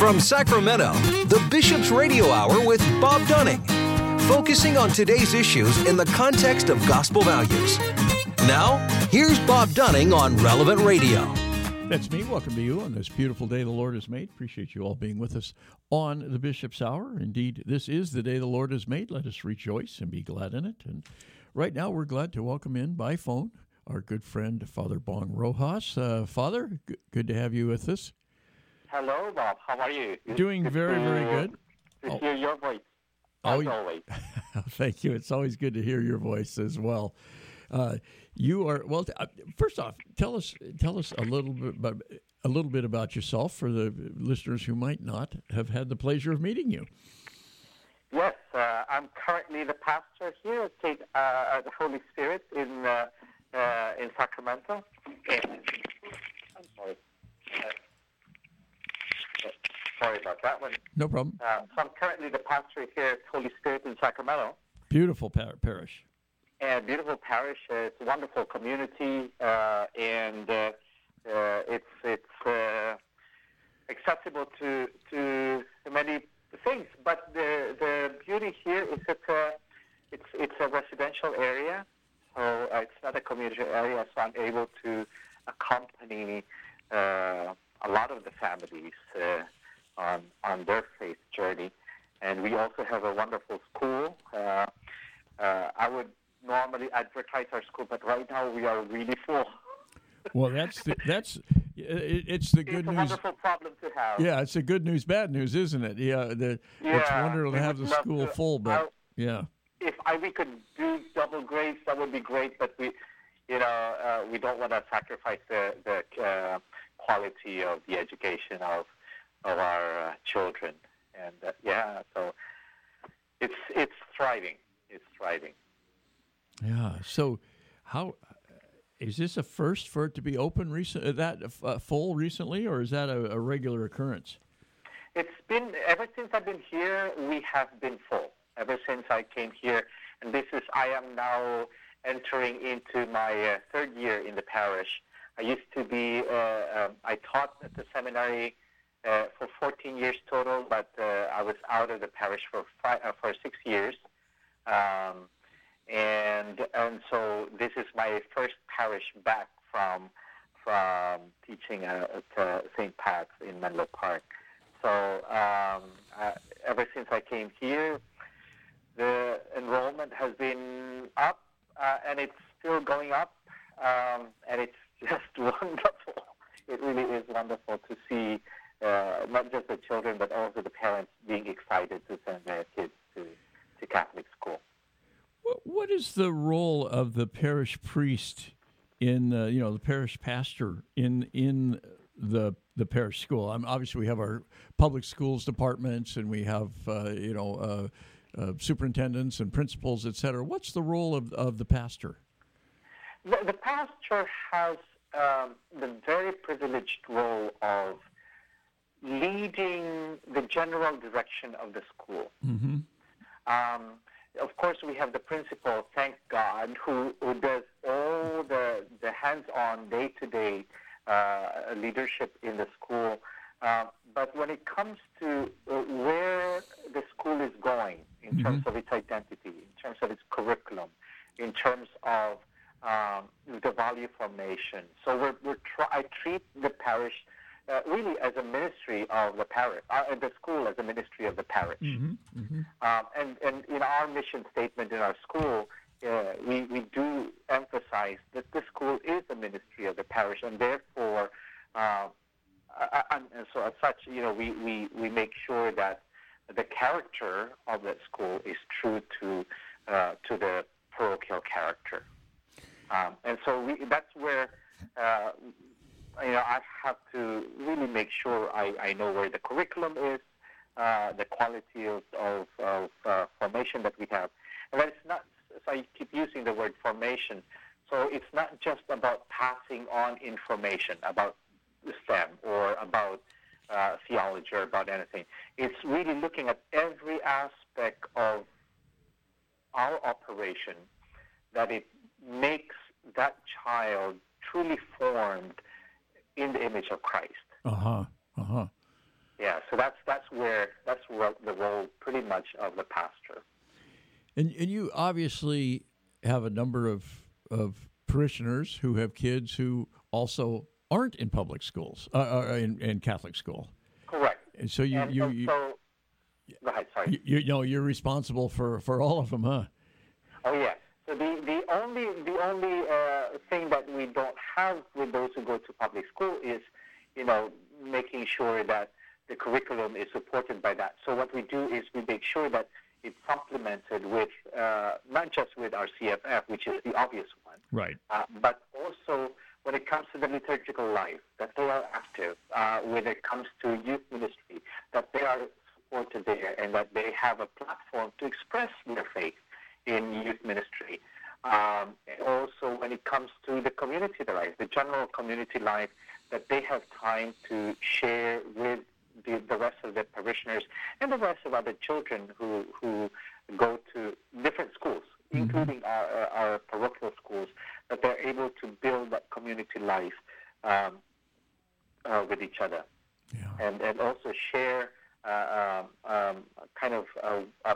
From Sacramento, the Bishop's Radio Hour with Bob Dunning, focusing on today's issues in the context of gospel values. Now, here's Bob Dunning on Relevant Radio. That's me. Welcome to you on this beautiful day the Lord has made. Appreciate you all being with us on the Bishop's Hour. Indeed, this is the day the Lord has made. Let us rejoice and be glad in it. And right now, we're glad to welcome in by phone our good friend, Father Bong Rojas. Uh, Father, good to have you with us. Hello, Bob. How are you? Doing very, very good. To hear your voice, Oh, as always. Thank you. It's always good to hear your voice as well. Uh, you are well. T- uh, first off, tell us tell us a little bit about, a little bit about yourself for the listeners who might not have had the pleasure of meeting you. Yes, uh, I'm currently the pastor here at St. Uh, at the Holy Spirit in uh, uh, in Sacramento. I'm sorry. Sorry about that one. No problem. Uh, so I'm currently the pastor here at Holy Spirit in Sacramento. Beautiful par- parish. and beautiful parish. Uh, it's a wonderful community, uh, and uh, uh, it's it's uh, accessible to to many things. But the the beauty here is that uh, it's it's a residential area, so uh, it's not a community area. So I'm able to accompany uh, a lot of the families uh, on on their faith journey. And we also have a wonderful school. Uh, uh, I would normally advertise our school, but right now we are really full. Well, that's the, that's it, it's the It's good a news. wonderful problem to have. Yeah, it's the good news, bad news, isn't it? Yeah, the, it's Yeah, wonderful we to have the school to- full, but I- yeah. If I, we could do double grades, that would be great. But we, you know, uh, we don't want to sacrifice the the uh, quality of the education of of our uh, children. And uh, yeah, so it's it's thriving. It's thriving. Yeah. So, how is this a first for it to be open recent? uh, That uh, full recently, or is that a, a regular occurrence? It's been ever since I've been here. We have been full ever since I came here, and this is I am now entering into my uh, third year in the parish. I used to be uh, um, I taught at the seminary uh, for 14 years total, but uh, I was out of the parish for five, uh, for six years, um, and and so this is my first parish back from from teaching uh, at uh, St. Pat's in Menlo Park. So um, uh, ever since I came here, the enrollment has been up, uh, and it's still going up, um, and it's just wonderful. It really is wonderful to see uh, not just the children, but also the parents being excited to send their kids to, to Catholic school. What, what is the role of the parish priest in uh, you know the parish pastor in in the the parish school? I'm obviously we have our public schools departments and we have uh, you know uh, uh, superintendents and principals, et cetera. What's the role of of the pastor? The, the pastor has um, the very privileged role of leading the general direction of the school. Mm-hmm. Um, of course, we have the principal, thank God, who, who does all the, the hands-on, day-to-day uh, leadership in the school. Uh, but when it comes to uh, where the school is going in terms of its identity, in terms of its curriculum, in terms of um, the value formation, so we're, we're try- I treat the parish uh, really as a ministry of the parish, uh, the school as a ministry of the parish. Mm-hmm. Mm-hmm. Um, and, and in our mission statement in our school, uh, we, we do emphasize that the school is a ministry of the parish, and therefore, uh, and, and so as such, you know, we, we, we make sure that the character of that school is true to uh, to the parochial character. Um, and so we, that's where uh, you know I have to really make sure I, I know where the curriculum is, uh, the quality of, of, of uh, formation that we have, and that it's not. So I keep using the word formation. So it's not just about passing on information about STEM or about uh, theology or about anything. It's really looking at every aspect of our operation that it makes that child truly formed in the image of Christ. Uh huh. Uh huh. yeah. So that's that's where that's where the role pretty much of the pastor. And and you obviously have a number of of parishioners who have kids who also aren't in public schools, uh, uh, in, in Catholic school. Correct. And so you and, you, and you, so, go ahead. Sorry. you, you know you're responsible for for all of them, huh? Oh yes. So the, the only the only uh, thing that we don't have with those who go to public school is, you know, making sure that the curriculum is supported by that. So what we do is we make sure that it's supplemented with uh, not just with our CFF, which is the obvious one, Right. uh, but also when it comes to the liturgical life, that they are active. Uh, when it comes to youth ministry, that they are supported there, and that they have a platform to express their faith in youth ministry. Um, also when it comes to the community life, the general community life, that they have time to share with the, the rest of the parishioners and the rest of other children who, who go to different schools, including our, our, parochial schools, that they're able to build that community life um, uh, with each other Yeah. and, and also share, uh, um, um, kind of uh, uh,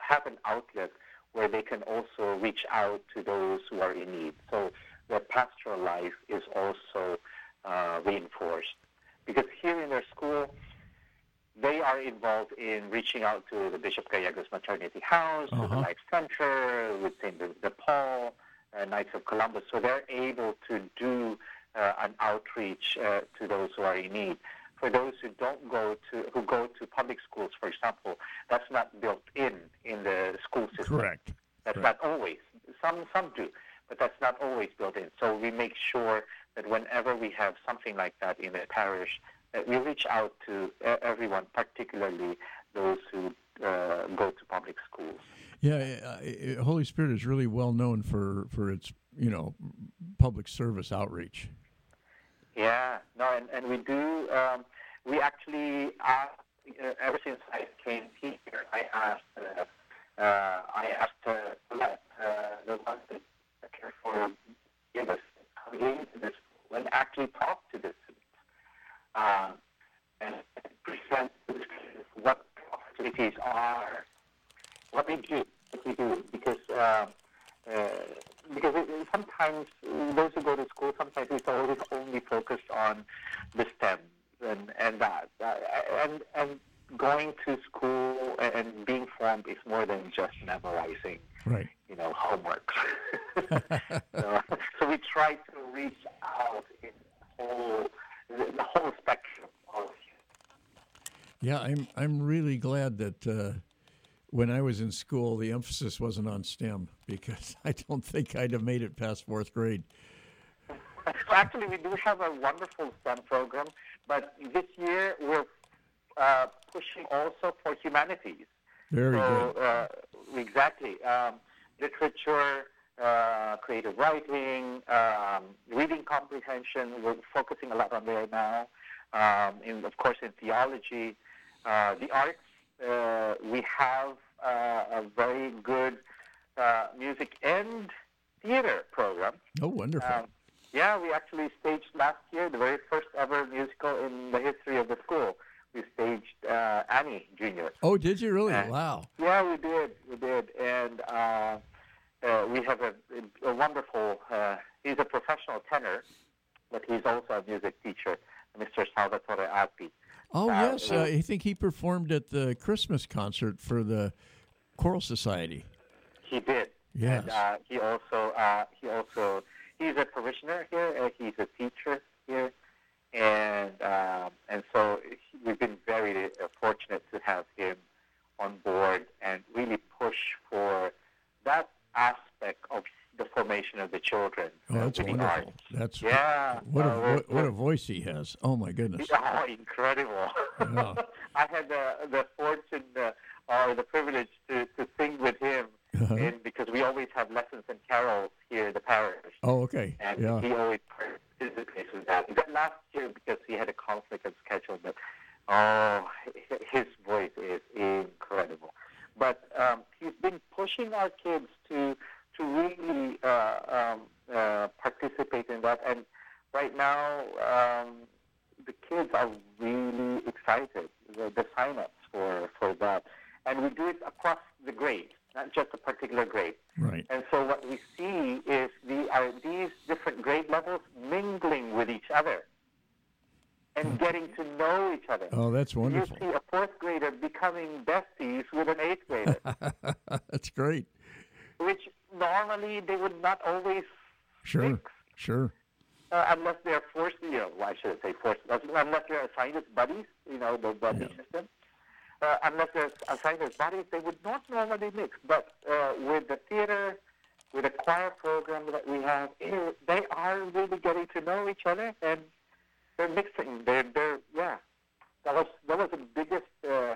have an outlet where they can also reach out to those who are in need. So their pastoral life is also uh, reinforced. Because here in their school, they are involved in reaching out to the Bishop Gallegos Maternity House, to the Uh-huh. Life Center, with St. De Paul, uh, Knights of Columbus. So they're able to do uh, an outreach uh, to those who are in need. For those who don't go to, who go to public schools, for example, that's not built in in the school system. Correct. That's Correct. not always. Some some do, but that's not always built in. So we make sure that whenever we have something like that in a parish, that we reach out to everyone, particularly those who uh, go to public schools. Yeah, uh, Holy Spirit is really well known for for its you know public service outreach. Yeah, no, and, and we do. Um, we actually asked, uh, ever since I came here, I asked, uh, uh, I asked uh, uh, the ones that care for us come into this school and actually talk to the students um, and present the what opportunities are, what we do, what we do, because. Um, uh, because it, sometimes uh, those who go to school, sometimes it's always only focused on more than just memorizing, Right. you know, homework. so, so we try to reach out in whole the, the whole spectrum of Yeah, I'm I'm really glad that uh, when I was in school, the emphasis wasn't on STEM because I don't think I'd have made it past fourth grade. So actually, we do have a wonderful STEM program, but this year we're uh, pushing also for humanities. Very so, good. Uh, exactly. Um, literature, uh, creative writing, um, reading comprehension. We're focusing a lot on there now. Um, in, of course, in theology, uh, the arts. Uh, we have uh, a very good uh, music and theater program. Oh, wonderful. Um, yeah, we actually staged last year the very first ever musical in the history of the school. We staged uh, Annie Jr. oh, did you really? uh, wow. Yeah, we did, we did, and uh, uh, we have a, a wonderful. Uh, he's a professional tenor, but he's also a music teacher, Mr. Salvatore Appi. Oh, uh, yes. Uh, I think he performed at the Christmas concert for the Choral Society. He did. Yes. And uh, he also uh, he also he's a parishioner here. He's a teacher here, and um, and so we've been very uh, fortunate to have him on board and really push for that aspect of the formation of the children Oh, uh, that's the wonderful. arts. That's Yeah. What a uh, we're- what, what a voice he has. Oh my goodness. Oh, incredible! Yeah. I had the the fortune uh, or the privilege to, to sing with him, Uh-huh. and because we always have lessons and carols here in the parish, Oh, okay. and Yeah. he always participates with that. But last year, because he had a conflict of schedule, but oh, his voice is incredible. But um, he's been pushing our kids to to really uh, um, uh, participate in that, and right now um, the kids are really excited. The, the sign-ups for for that, and we do it across the grades, not just a particular grade. Right. And so what we see is the are these different grade levels mingling with each other and getting to know each other. Oh, that's wonderful. You see a fourth grader becoming besties with an eighth grader, that's great. which normally they would not always Sure. mix. Sure. Uh, unless they're forced, you know, well, I shouldn't say forced, unless they're assigned as buddies, you know, the buddy Yeah. system. Uh, unless they're assigned as buddies, they would not normally mix. But uh, with the theater, with the choir program that we have, eh, they are really getting to know each other and they're mixing. They're, they're yeah. That was that was the biggest uh,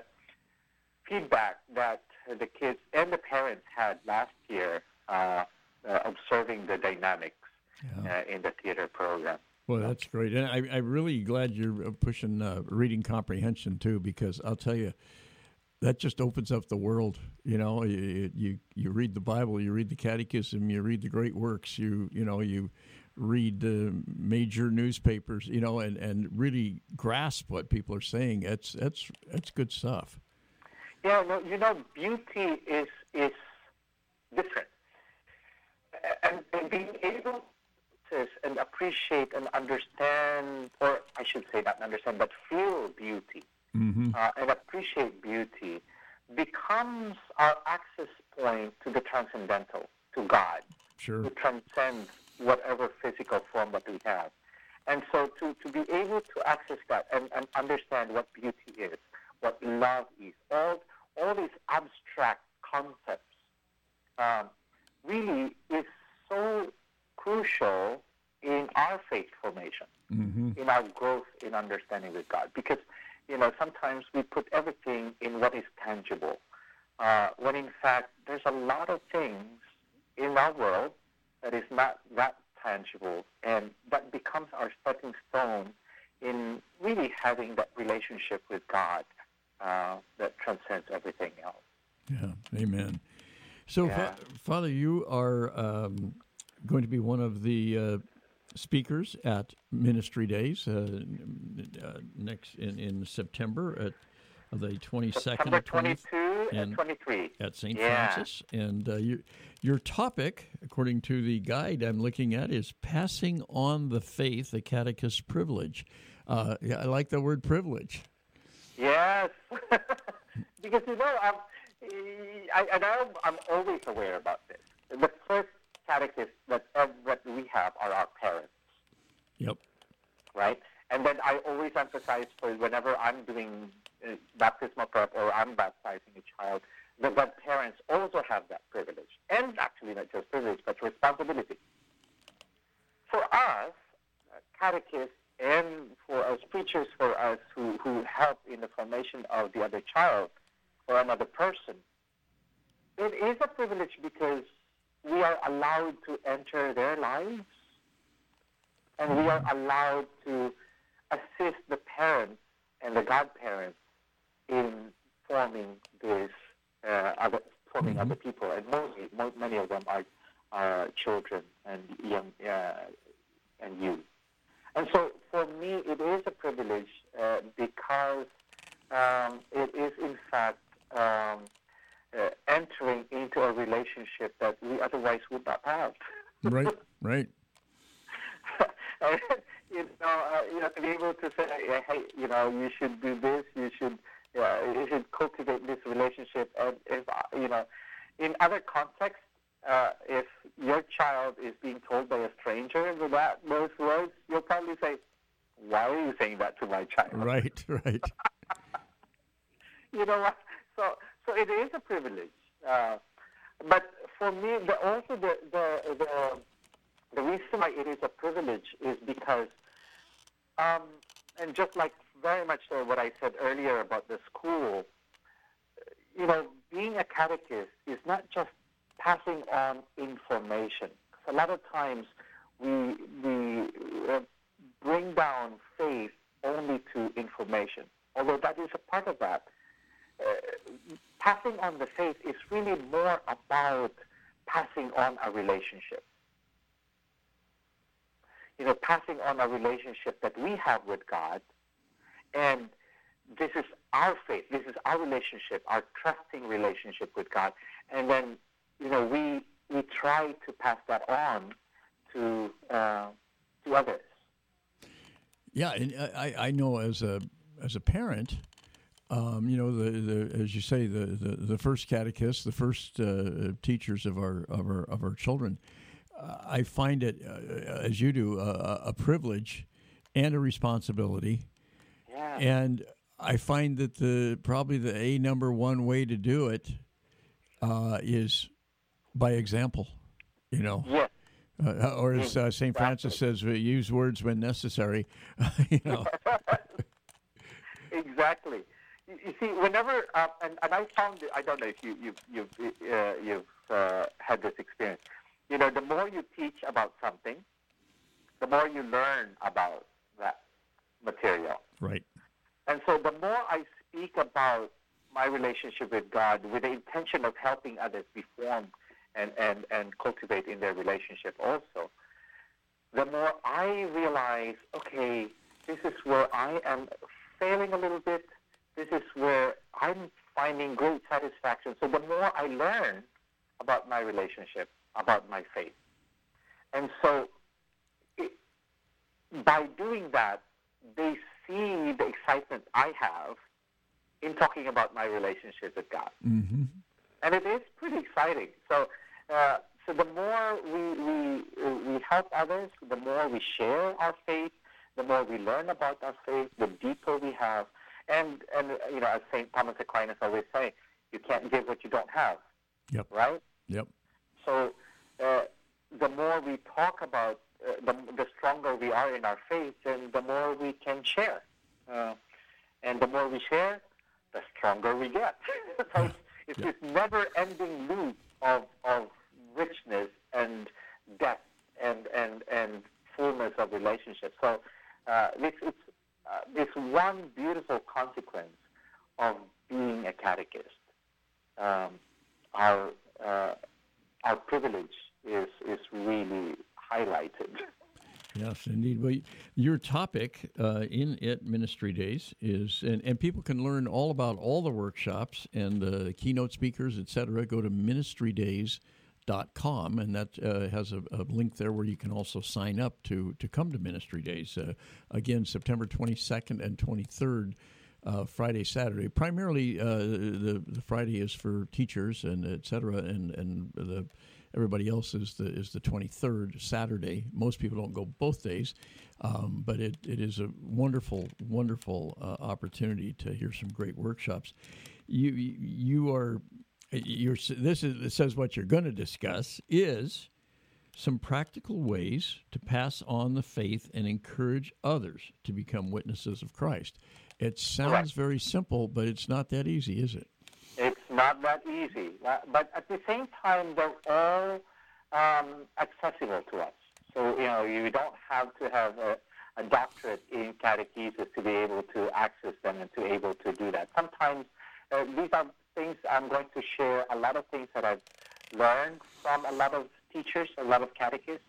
feedback that the kids and the parents had last year, uh, uh, observing the dynamics Yeah. uh, in the theater program. Well, that's great, and I, I'm really glad you're uh, pushing uh, reading comprehension too, because I'll tell you, that just opens up the world. You know, you you, you read the Bible, you read the Catechism, you read the great works, you you know you read the major newspapers, you know, and, and really grasp what people are saying. That's that's that's good stuff. Yeah, no, you know, beauty is is different, and, and being able and appreciate and understand, or I should say not understand, but feel beauty Mm-hmm. uh, and appreciate beauty becomes our access point to the transcendental, to God, Sure. to transcend whatever physical form that we have. And so to, to be able to access that and, and understand what beauty is, what love is, all, all these abstract concepts um, really is so crucial in our faith formation, Mm-hmm. in our growth in understanding with God. Because, you know, sometimes we put everything in what is tangible, uh, when in fact there's a lot of things in our world that is not that tangible, and that becomes our stepping stone in really having that relationship with God uh, that transcends everything else. Yeah, amen. So, Yeah. Fa- Father, you are um, going to be one of the uh, speakers at Ministry Days uh, uh, next in, in September at the 22nd September 22 and, and- 23 23. at St. Yeah. Francis. And uh, you, your topic, according to the guide I'm looking at, is passing on the faith, the catechist privilege. Uh, yeah, I like the word privilege. Yes, because you know, I'm, I, I'm, I'm always aware about this. The first catechist that, that we have are our parents, Yep. right? And then I always emphasize for whenever I'm doing uh, baptismal prep or I'm baptizing a child, that, that parents also have that privilege. And actually, not just privilege, but responsibility. For us, catechists, and for us preachers, for us who, who help in the formation of the other child or another person, it is a privilege because we are allowed to enter their lives and we are allowed to assist the parents and the godparents in forming this uh, other forming other people, and mostly mo- many of them are are children and young uh, and youth. And so, for me, it is a privilege uh, because um, it is, in fact, um, uh, entering into a relationship that we otherwise would not have. Right, right. And, you know, uh, you know, to be able to say, hey, you know, you should do this, you should, uh, you should cultivate this relationship, and if uh, you know, in other contexts, uh, if your child is being told by a stranger that those words, you'll probably say, "Why are you saying that to my child?" Right, right. you know what? So, so it is a privilege. Uh, but for me, the, also the, the the the reason why it is a privilege is because, um, and just like very much so what I said earlier about the school, you know, being a catechist is not just passing on information. a lot of times we we uh, bring down faith only to information, although that is a part of that. Uh, passing on the faith is really more about passing on a relationship. You know, passing on a relationship that we have with God And this is our faith. This is our relationship, our trusting relationship with God. And then, you know, we we try to pass that on to uh, to others. Yeah, and I, I know as a as a parent, um, you know, the, the as you say, the, the, the first catechists, the first uh, teachers of our of our of our children. Uh, I find it, uh, as you do, a privilege and a responsibility. Yeah. And I find that the probably the a number one way to do it uh, is by example. You know. Yeah. Uh, or as uh, St. Francis says, use words when necessary. you know. exactly. You, see, whenever uh, and, and I found I don't know if you you've you've uh, you've uh, had this experience. You know, the more you teach about something, the more you learn about that material. Right. And so, the more I speak about my relationship with God with the intention of helping others be formed and, and, and cultivate in their relationship also, the more I realize, okay, this is where I am failing a little bit. This is where I'm finding great satisfaction. So the more I learn about my relationship, about my faith. And so it, by doing that, they see the excitement I have in talking about my relationship with God. Mm-hmm. And it is pretty exciting. So uh, so the more we, we, we help others, the more we share our faith, the more we learn about our faith, the deeper we have. And, and you know, as St. Thomas Aquinas always say, you can't give what you don't have. Yep. Right? Yep. So uh, the more we talk about, uh, the, the stronger we are in our faith, and the more we can share. Uh, and the more we share, the stronger we get. so it's, it's yep. this never-ending loop of, of richness and depth and, and, and fullness of relationship. So uh, this is uh, this one beautiful consequence of being a catechist. Um, our uh, our privilege is is really highlighted. Yes, indeed. Well, your topic uh, in it Ministry Days is, and, and people can learn all about all the workshops and the keynote speakers, etc. Go to ministrydays.com, and that uh, has a, a, link there where you can also sign up to to come to Ministry Days. Uh, again, September 22nd and 23rd. Uh, Friday, Saturday. Primarily, uh, the the Friday is for teachers and et cetera, and and the Everybody else is the is the 23rd Saturday. Most people don't go both days, um, but it, it is a wonderful, wonderful uh, opportunity to hear some great workshops. You you are you're this is it says what you're going to discuss is some practical ways to pass on the faith and encourage others to become witnesses of Christ. It sounds very simple, but it's not that easy, is it? It's not that easy. Uh, but at the same time, they're all um, accessible to us. So, you know, you don't have to have a, a doctorate in catechesis to be able to access them and to be able to do that. Sometimes uh, these are things I'm going to share, a lot of things that I've learned from a lot of teachers, a lot of catechists.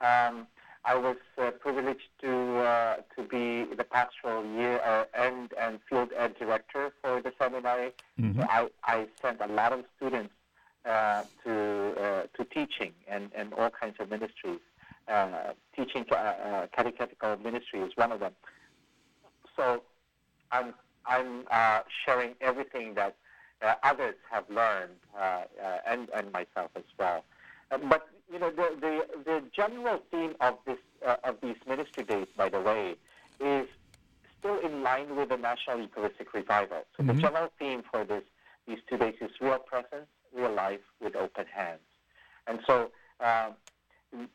Um, I was uh, privileged to uh, to be the pastoral year uh, end and field ed director for the seminary. Mm-hmm. So I, I sent a lot of students uh, to uh, to teaching and, and all kinds of ministries. Uh, teaching catechetical ministry is one of them. So I'm I'm sharing everything that others have learned and and myself as well. but you know, the, the, the general theme of this uh, of these ministry days, by the way, is still in line with the National Eucharistic Revival. So mm-hmm. the general theme for this these two days is real presence, real life with open hands. And so uh,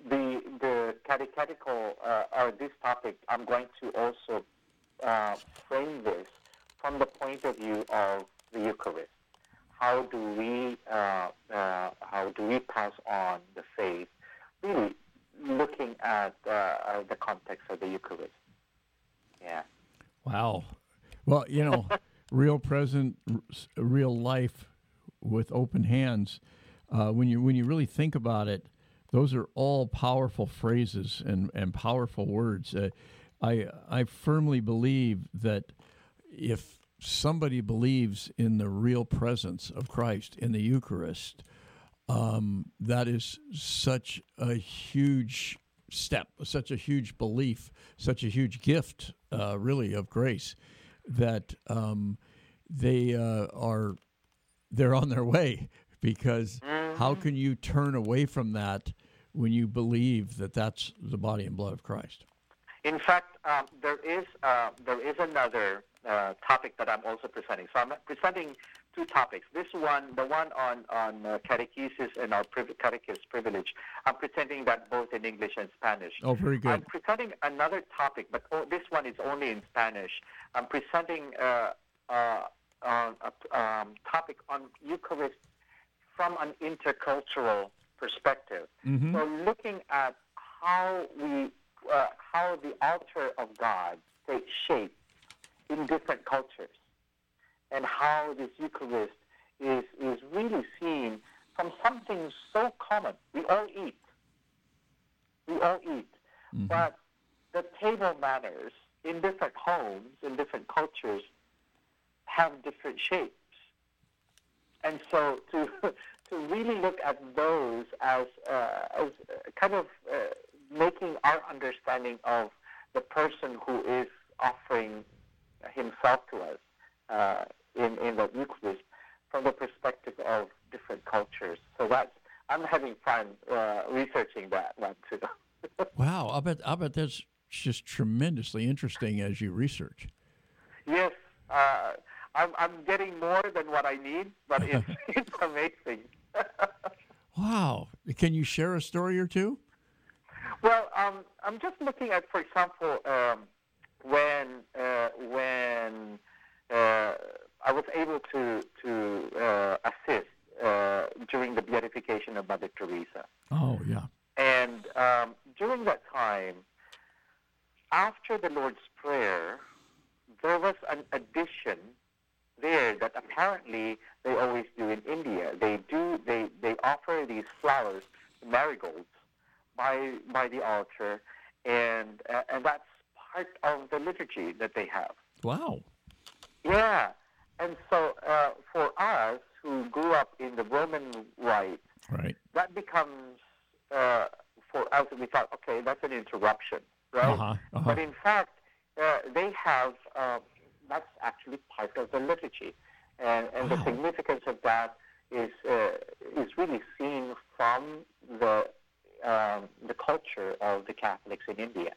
the the catechetical uh, or this topic, I'm going to also uh, frame this from the point of view of the Eucharist how do we uh, uh, how do we pass on the faith? Really looking at uh, uh the context of the Eucharist. Yeah. Wow. Well, you know, real present, real life with open hands. Uh, when you when you really think about it, those are all powerful phrases and, and powerful words. Uh, I I firmly believe that if somebody believes in the real presence of Christ in the Eucharist, um, that is such a huge step, such a huge belief, such a huge gift, uh, really, of grace that um, they uh, are they're on their way because mm-hmm. how can you turn away from that when you believe that that's the body and blood of Christ? In fact, um, there is uh, there is another uh, topic that I'm also presenting. So I'm presenting two topics. This one, the one on on uh, catechesis and our priv- catechist privilege. I'm presenting that both in English and Spanish. Oh, very good. I'm presenting another topic, but oh, this one is only in Spanish. I'm presenting uh, uh, a um, topic on Eucharist from an intercultural perspective. Mm-hmm. So looking at how we uh, how the altar of God takes shape in different cultures and how this Eucharist is, is really seen from something so common. We all eat. We all eat. Mm-hmm. But the table manners in different homes, in different cultures, have different shapes. And so to, to really look at those as, uh, as kind of uh, making our understanding of the person who is offering himself to us uh, in, in the Eucharist from the perspective of different cultures. So that's I'm having fun uh, researching that one too. wow, I bet I bet that's just tremendously interesting as you research. Yes, uh, I'm I'm getting more than what I need, but it's it's amazing. wow, can you share a story or two? Well, um, I'm just looking at, for example, um, when uh, when uh, I was able to to uh, assist uh, during the beatification of Mother Teresa. Oh yeah. And um, during that time, after the Lord's Prayer, there was an addition there that apparently they always do in India. They do they they offer these flowers, marigolds, by by the altar, and uh, and that's part of the liturgy that they have. Wow. Yeah, and so uh, for us who grew up in the Roman rite, right, that becomes uh, for us. We thought, okay, that's an interruption, right? Uh-huh, uh-huh. But in fact, uh, they have uh, that's actually part of the liturgy, and, and wow. the significance of that is uh, is really seen from the um, the culture of the Catholics in India.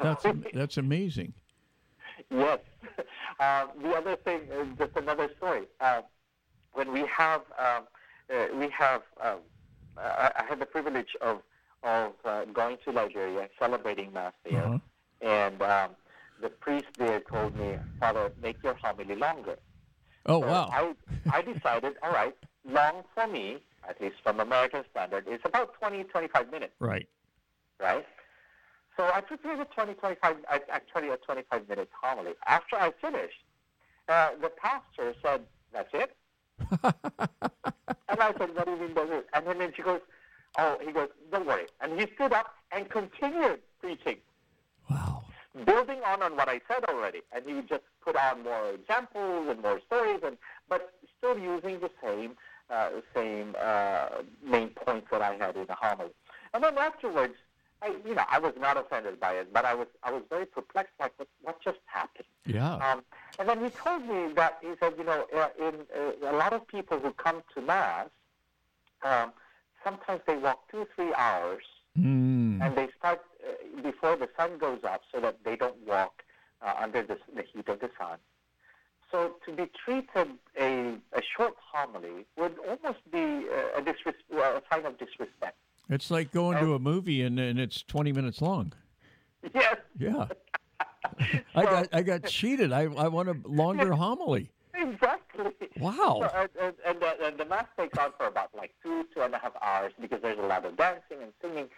That's that's amazing. Yes. Uh, the other thing, uh, just another story. Uh, when we have um, uh, we have um, I had the privilege of of uh, going to Liberia, celebrating Mass there, uh-huh. and um, the priest there told me, Father, make your homily longer. Oh so wow! I I decided, all right, long for me at least from American standard, is about 20, 25 minutes. Right. Right? So I prepared a 20, 25, actually a 25 minute homily. After I finished, uh, the pastor said, that's it? and I said, what do you mean that's it? And then she goes, oh, he goes, don't worry. And he stood up and continued preaching. Wow. Building on on what I said already. And he just put on more examples and more stories, and but still using the same same uh, main points that I had in the homily. And then afterwards, I, you know, I was not offended by it, but I was, I was very perplexed, like, what, what just happened? Yeah. Um, and then he told me that he said, you know, uh, in uh, a lot of people who come to mass, um, sometimes they walk two, three hours, mm. and they start uh, before the sun goes up, so that they don't walk uh, under the, the heat of the sun. So to be treated a, a short homily would almost be a, a, disres- a sign of disrespect. It's like going to a movie and, and it's 20 minutes long. Yes. Yeah. I got I got cheated. I, I want a longer homily. Exactly. Wow. So, and, and, and, the, and the mass takes on for about like two, two and a half hours because there's a lot of dancing and singing.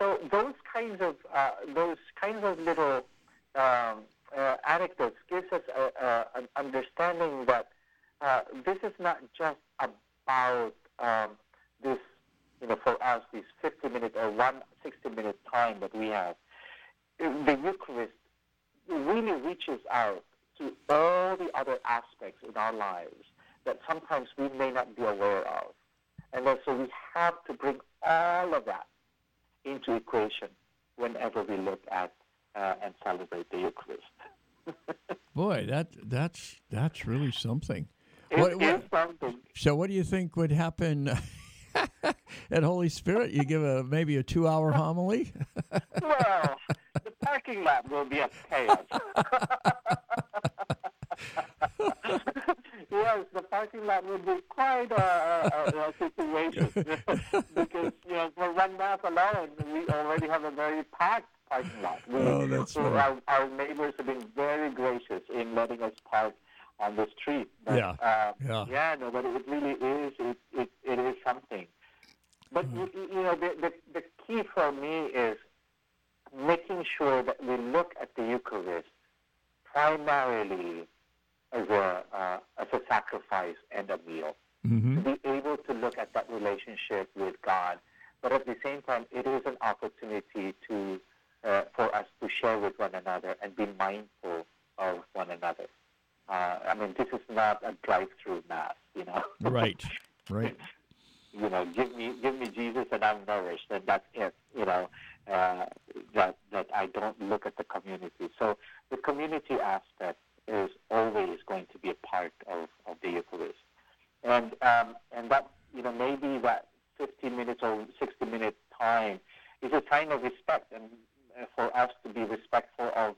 So those kinds of uh, those kinds of little um, uh, anecdotes gives us a, a, an understanding that uh, this is not just about um, this, you know, for us, this 50 minute or one 60 minute time that we have. The Eucharist really reaches out to all the other aspects in our lives that sometimes we may not be aware of. And so we have to bring all of that into equation whenever we look at uh, and celebrate the Eucharist. Boy, that that's that's really something. It What- something. So, what do you think would happen at Holy Spirit? You give a maybe a two-hour homily. Well, the parking lot will be a chaos. yes, the parking lot will be quite a, a, a situation because you know for one mass alone, we already have a very packed parking lot. We, Oh, that's we- our, our neighbors have been very gracious in letting us park on the street. But, Yeah, uh, yeah. yeah, no, but it really is. It, it, it is something. But you, you know, the, the the key for me is making sure that we look at the Eucharist primarily as a uh, as a sacrifice and a meal. hmm To be able to look at that relationship with God, but at the same time, it is an opportunity to uh, for us to share with one another and be mindful of one another. Uh, I mean, this is not a drive-through mass, you know. Right, right. you know, give me give me Jesus and I'm nourished, and that's it. You know, uh, that that I don't look at the community. So the community aspect is always going to be a part of, of the Eucharist, and um, and that you know maybe that 15 minutes or 60 minute time is a sign of respect, and for us to be respectful of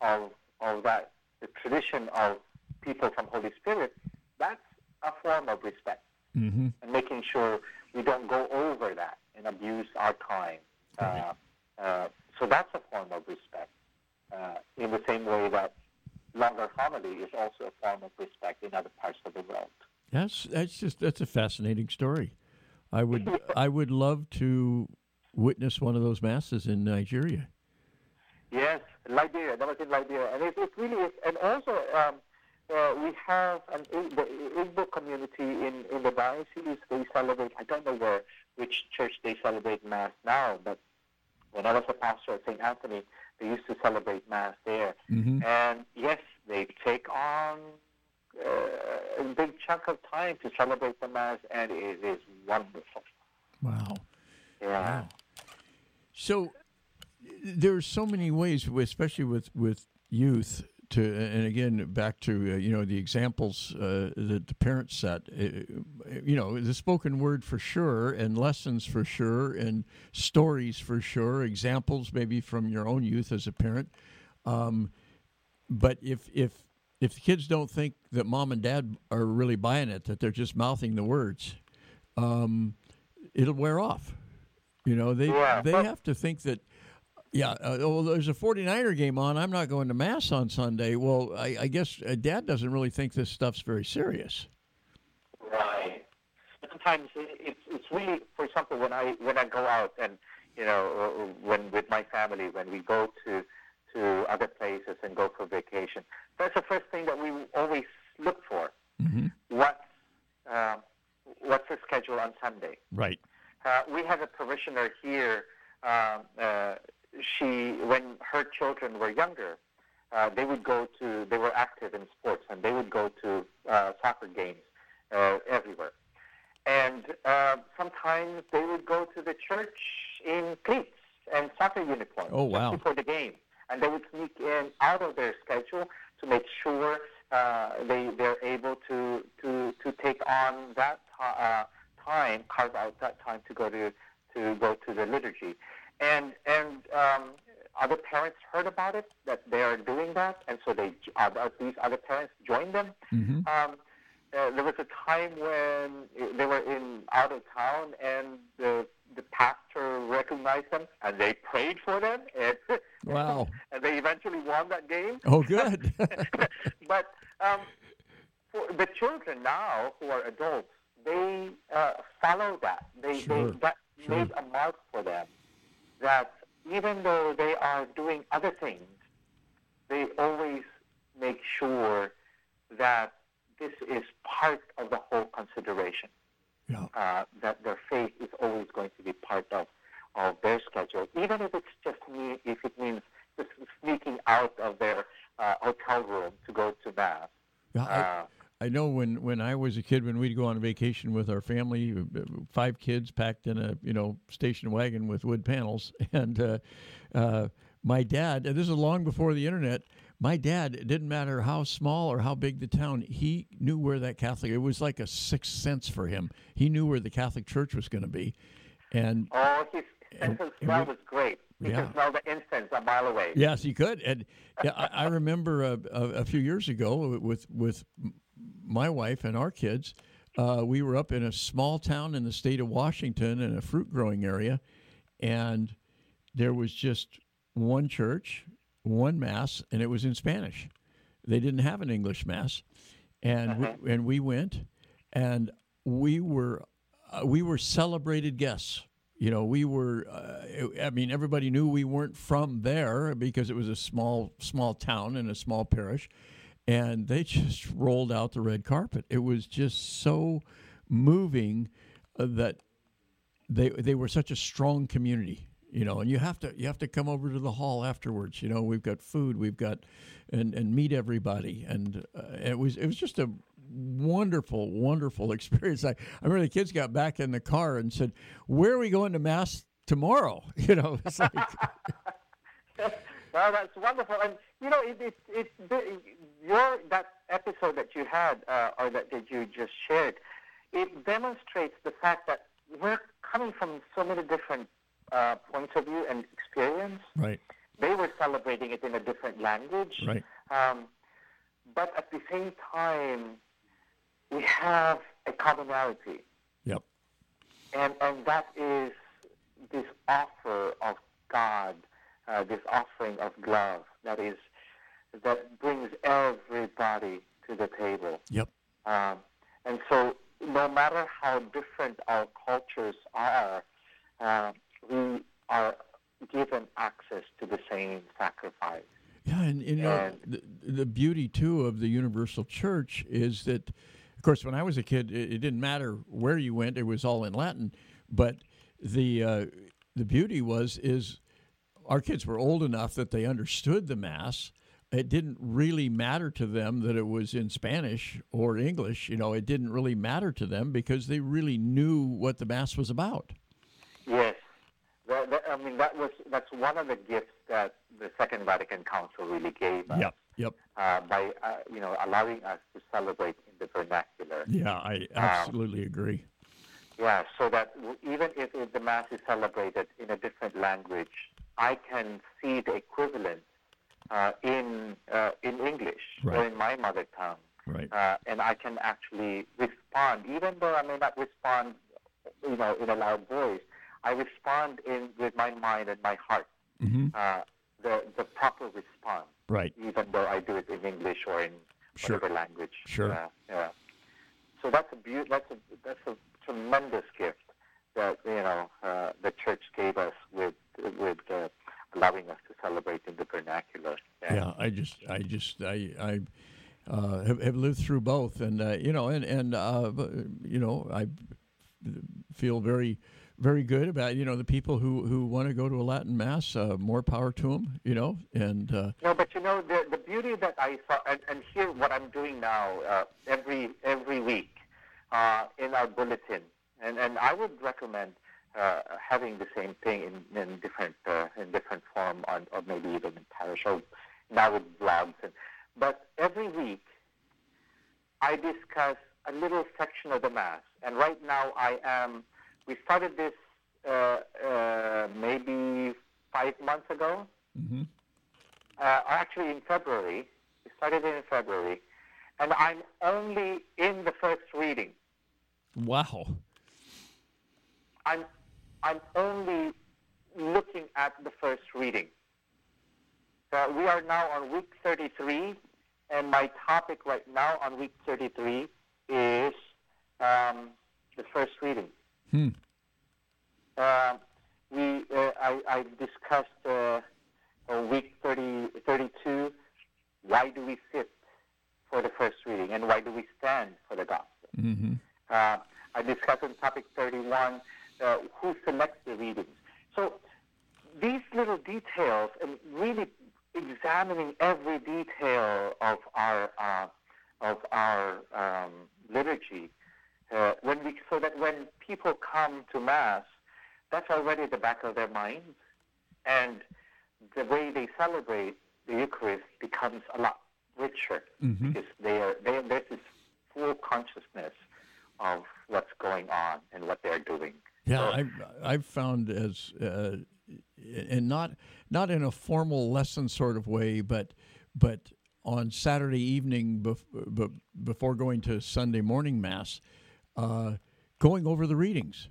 of of that the tradition of people from Holy Spirit. That's a form of respect hmm and making sure we don't go over that and abuse our time. Uh, uh, so that's a form of respect. Uh, in the same way that longer homily is also a form of respect in other parts of the world. That's that's just that's a fascinating story. I would I would love to witness one of those masses in Nigeria. Yes, Liberia. That was in Liberia, and it, it really is. And also, um, uh, we have an the Igbo community in in the diocese. They celebrate. I don't know where which church they celebrate mass now, but when I was a pastor at St. Anthony, they used to celebrate mass there. hmm And yes, they take on uh, a big chunk of time to celebrate the mass, and it is wonderful. Wow. Yeah. Wow. So there's so many ways, especially with with youth. To and again back to uh, you know the examples uh, that the parents set. Uh, you know the spoken word for sure, and lessons for sure, and stories for sure. Examples maybe from your own youth as a parent. Um, but if if if the kids don't think that mom and dad are really buying it, that they're just mouthing the words, um, it'll wear off. You know, they Yeah, they have to think that. Yeah, uh, oh, there's a 49er game on. I'm not going to mass on Sunday. Well, I, I guess uh, dad doesn't really think this stuff's very serious. Right. Sometimes it- it's it's really, for example, when I when I go out and you know uh, when with my family when we go to to other places and go for vacation, that's the first thing that we always look for. hmm What um, what's the schedule on Sunday? Right. Uh, we have a parishioner here. Um, uh, she, when her children were younger, uh, they would go to. They were active in sports, and they would go to uh, soccer games uh, everywhere. And uh, sometimes they would go to the church in cleats and soccer uniforms Oh, wow. just before the game, and they would sneak in out of their schedule to make sure uh, they they're able to to to take on that ti- uh, time, carve out that time to go to to go to the liturgy, and and um, other parents heard about it that they are doing that, and so they uh, these other parents joined them. hmm Um, uh, there was a time when they were in out of town, and the the pastor recognized them, and they prayed for them, and Wow. and they eventually won that game. Oh, good. but um, for the children now who are adults, they uh, follow that. They, Sure, they that sure. made a mark for them that even though they are doing other things, they always make sure that this is part of the whole consideration. yeah. Uh, that their faith is always going to be part of, of their schedule, even if it's just me, if it means just sneaking out of their uh, hotel room to go to mass. Yeah, I, Uh, I know when, when I was a kid, when we'd go on vacation with our family, uh, five kids packed in a you know station wagon with wood panels, and uh, uh, my dad. And this is long before the internet. My dad, it didn't matter how small or how big the town, he knew where that Catholic. It was like a sixth sense for him. He knew where the Catholic Church was going to be, and Oh, his sense of smell was great. He Yeah. could smell the incense a mile away. Yes, he could. And yeah, I, I remember a, a, a few years ago with with my wife and our kids, uh, we were up in a small town in the state of Washington in a fruit growing area, and there was just one church, one mass, and it was in Spanish. They didn't have an English mass, and we, and we went, and we were uh, we were celebrated guests. You know, we were. Uh, I mean, everybody knew we weren't from there because it was a small small town and a small parish, and they just rolled out the red carpet. It was just so moving uh, that they they were such a strong community you know and you have to you have to come over to the hall afterwards you know we've got food we've got and and meet everybody. And uh, it was it was just a wonderful wonderful experience. I i remember the kids got back in the car and said where are we going to mass tomorrow? You know it's like Well, that's wonderful, and you know, it, it, it, your that episode that you had, uh, or that, that you just shared, it demonstrates the fact that we're coming from so many different uh, points of view and experience. right. They were celebrating it in a different language, right. Um, but at the same time, we have a commonality. yep. And and that is this offer of God, uh, this offering of love that is that brings everybody to the table. yep Um, and so, no matter how different our cultures are, uh, we are given access to the same sacrifice. Yeah, and you know And- the, the beauty too of the universal church is that, of course, when I was a kid, it, it didn't matter where you went; it was all in Latin. But the uh, the beauty was is our kids were old enough that they understood the mass. It didn't really matter to them that it was in Spanish or English. You know, it didn't really matter to them because they really knew what the mass was about. Yes, that, that, I mean that was that's one of the gifts that the Second Vatican Council really gave us. Yep. uh, by uh, you know allowing us to celebrate in the vernacular. Yeah, I absolutely agree. Yeah, so that even if, if the mass is celebrated in a different language, I can see the equivalent uh, in uh, in English or in my mother tongue, Right. uh, and I can actually respond, even though I may not respond, you know, in a loud voice. I respond in with my mind and my heart, hmm uh, the the proper response Right. even though I do it in English or in Sure. whatever language. Sure. Yeah, yeah. So that's a beau- that's a that's a tremendous gift that you know uh, the church gave us with with uh, allowing us to celebrate in the vernacular. yeah i just i just i i uh, have, have lived through both and uh, you know and and uh, you know i feel very very good about you know the people who who want to go to a latin mass uh, more power to them you know and uh, No, but you know the the beauty that I saw, and, and here what I'm doing now uh, every every week uh, in our bulletin, and and I would recommend uh, having the same thing in, in different uh, in different form on or maybe even in parish or now with blogs, and but every week I discuss a little section of the mass, and right now I am. We started this uh, uh, maybe five months ago mhm. uh, actually in February. We started it in February, and I'm only in the first reading. wow I'm I'm only looking at the first reading. Uh, we are now on week 33, and my topic right now on week 33 is um, the first reading. hmm. Uh, we uh, I, I discussed uh, on week 30, 32 why do we sit for the first reading and why do we stand for the gospel. hmm Uh, I discussed in topic 31 uh, who selects the readings. So these little details and really examining every detail of our uh, of our um, liturgy, uh, when we, so that when people come to mass, that's already at the back of their minds, and the way they celebrate the Eucharist becomes a lot richer Mm-hmm. because they are they, there's this full consciousness of what's going on and what they're doing. Yeah, So- I've I've found as uh, and not not in a formal lesson sort of way, but but on Saturday evening bef- be- before going to Sunday morning mass, uh, going over the readings.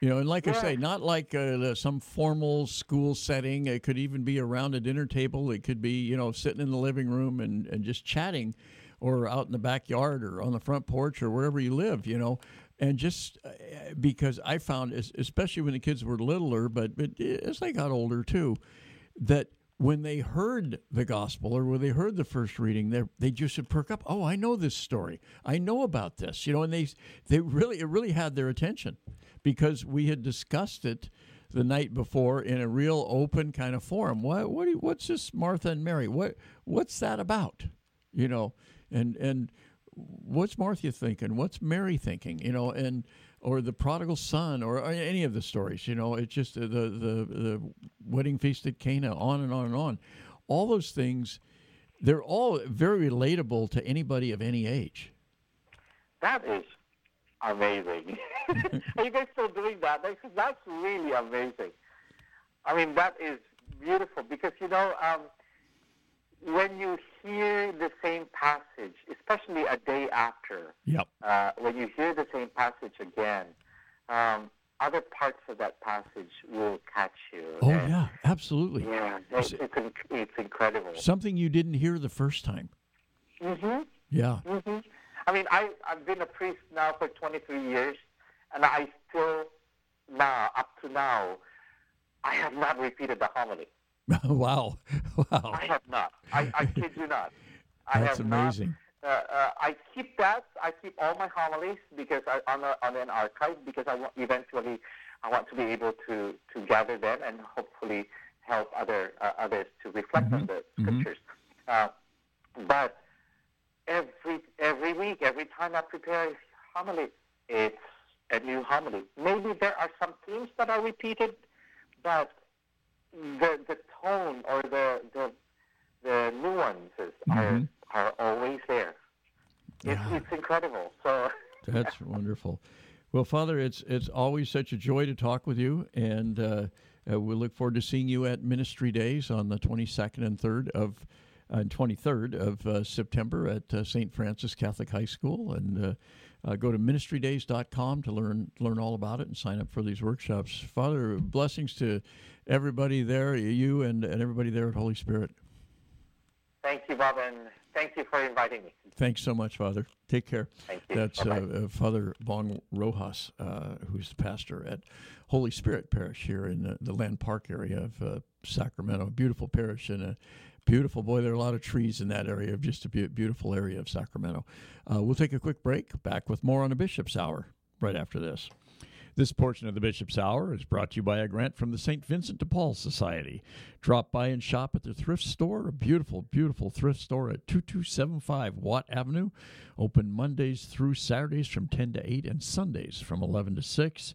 You know, and like I say, not like uh, some formal school setting. It could even be around a dinner table. It could be, you know, sitting in the living room and, and just chatting, or out in the backyard, or on the front porch, or wherever you live. You know, and just uh, because I found, especially when the kids were littler, but but as they got older too, that when they heard the gospel or when they heard the first reading, they they just would perk up. Oh, I know this story. I know about this. You know, and they they really it really had their attention because we had discussed it the night before in a real open kind of forum. What what you- what's this Martha and Mary? What what's that about? You know, and and what's Martha thinking? What's Mary thinking? You know, and or the prodigal son, or any of the stories. You know, it's just the the the wedding feast at Cana, on and on and on. All those things, they're all very relatable to anybody of any age. That is amazing. Are you guys still doing that? That's, that's really amazing. I mean, that is beautiful because, you know, um, when you hear the same passage, especially a day after, Yep. uh, when you hear the same passage again, um, other parts of that passage will catch you. Oh And, yeah, absolutely. Yeah, it's, it's, inc- it's incredible. Something you didn't hear the first time. Mm-hmm. Yeah. Mm-hmm. I mean, I, I've been a priest now for 23 years, and I still, now, up to now, I have not repeated the homily. wow. Wow. I have not. I, I kid you not. I That's have amazing. Not, uh, uh, I keep that. I keep all my homilies because I, on, a, on an archive because I want eventually I want to be able to, to gather them and hopefully help other uh, others to reflect on the scriptures. Uh, but every every week, every time I prepare a homily, it's a new homily. Maybe there are some themes that are repeated, but the the tone or the the the nuances are are always there. It's Yeah. it's incredible. So That's wonderful. Well, Father, it's it's always such a joy to talk with you, and uh, uh, we look forward to seeing you at Ministry Days on the 22nd and 3rd of and 23rd of uh, September at uh, St. Francis Catholic High School, and uh, go to ministrydays.com to learn learn all about it and sign up for these workshops. Father, blessings to everybody there, you and, and everybody there at Holy Spirit. thank you, Bob, and thank you for inviting me. Thanks so much, Father. Take care. Thank you. That's uh, uh, Father Bong Rojas, uh, who's the pastor at Holy Spirit Parish here in the, the Land Park area of uh, Sacramento. A beautiful parish and a beautiful boy. There are a lot of trees in that area just a be- beautiful area of Sacramento. Uh, we'll take a quick break. Back with more on a Bishop's Hour right after this. This portion of the Bishop's Hour is brought to you by a grant from the St. Vincent de Paul Society. Drop by and shop at their thrift store, a beautiful, beautiful thrift store at 2275 Watt Avenue. Open Mondays through Saturdays from 10 to 8 and Sundays from 11 to 6.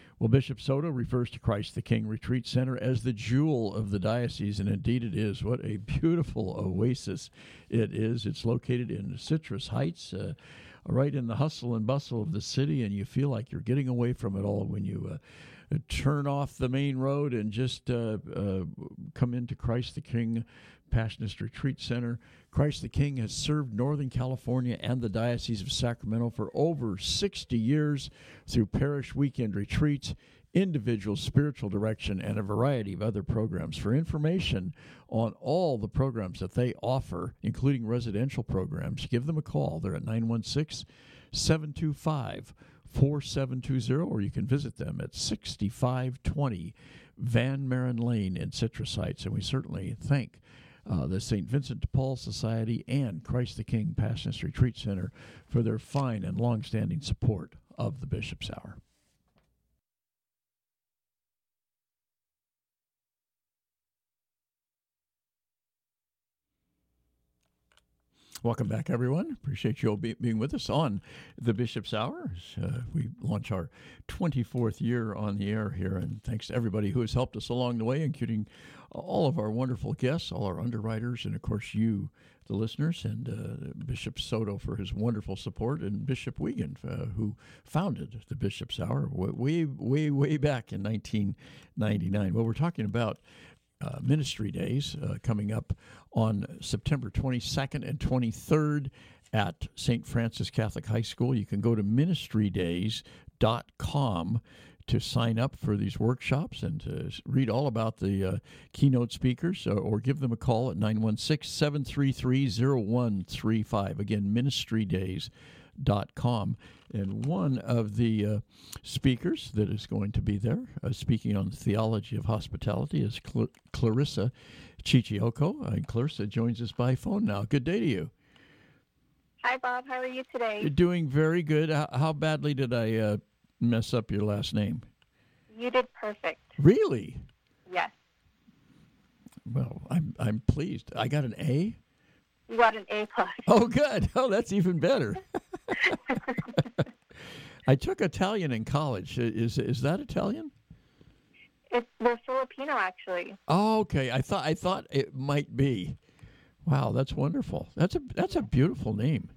Well, Bishop Soto refers to Christ the King Retreat Center as the jewel of the diocese, and indeed it is. What a beautiful oasis it is. It's located in Citrus Heights. Uh, right in the hustle and bustle of the city, and you feel like you're getting away from it all when you uh, turn off the main road and just uh, uh, come into Christ the King Passionist Retreat Center. Christ the King has served Northern California and the Diocese of Sacramento for over 60 years through parish weekend retreats, individual spiritual direction, and a variety of other programs. For information on all the programs that they offer, including residential programs, give them a call. They're at 916 725 4720, or you can visit them at 6520 Van Maren Lane in Citrus Heights. And we certainly thank uh, the St. Vincent de Paul Society and Christ the King Passionist Retreat Center for their fine and long-standing support of the Bishop's Hour. Welcome back, everyone. Appreciate you all be, being with us on the Bishop's Hour. Uh, we launch our 24th year on the air here, and thanks to everybody who has helped us along the way, including all of our wonderful guests, all our underwriters, and of course you, the listeners, and uh, Bishop Soto for his wonderful support, and Bishop Weigand, uh, who founded the Bishop's Hour way, way, way back in 1999. Well, we're talking about uh, ministry days uh, coming up on September 22nd and 23rd at St. Francis Catholic High School. You can go to ministrydays.com to sign up for these workshops and to read all about the uh, keynote speakers uh, or give them a call at 916 733 0135. Again, ministrydays.com. Dot com and one of the uh, speakers that is going to be there, uh, speaking on the theology of hospitality, is Cl- Klarissa Chichioco. And Klarissa joins us by phone now. Good day to you. Hi, Bob. How are you today? You're doing very good. How, how badly did I uh, mess up your last name? You did perfect. Really? Yes. Well, I'm I'm pleased. I got an A. You got an A plus. Oh, good. Oh, that's even better. I took Italian in college. Is is that Italian? It's we're Filipino actually. Oh, okay. I thought I thought it might be. Wow, that's wonderful. That's a that's a beautiful name.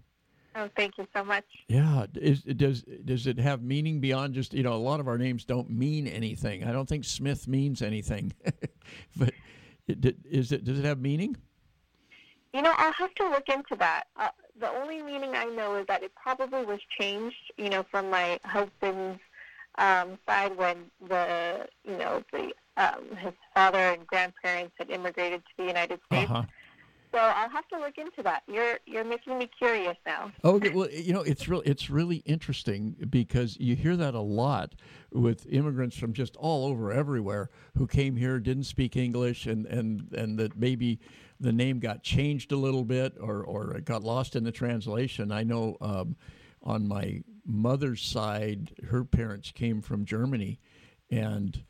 Oh, thank you so much. Yeah. Is does does it have meaning beyond just you know a lot of our names don't mean anything. I don't think Smith means anything, but it, is it does it have meaning? You know, I'll have to look into that. Uh, the only meaning I know is that it probably was changed. You know, from my husband's um, side when the you know the um, his father and grandparents had immigrated to the United States. Uh-huh. So I'll have to look into that. You're you're making me curious now. Okay, well, you know, it's really it's really interesting because you hear that a lot with immigrants from just all over everywhere who came here didn't speak English and and and that maybe the name got changed a little bit or or it got lost in the translation. I know um, on my mother's side, her parents came from Germany, and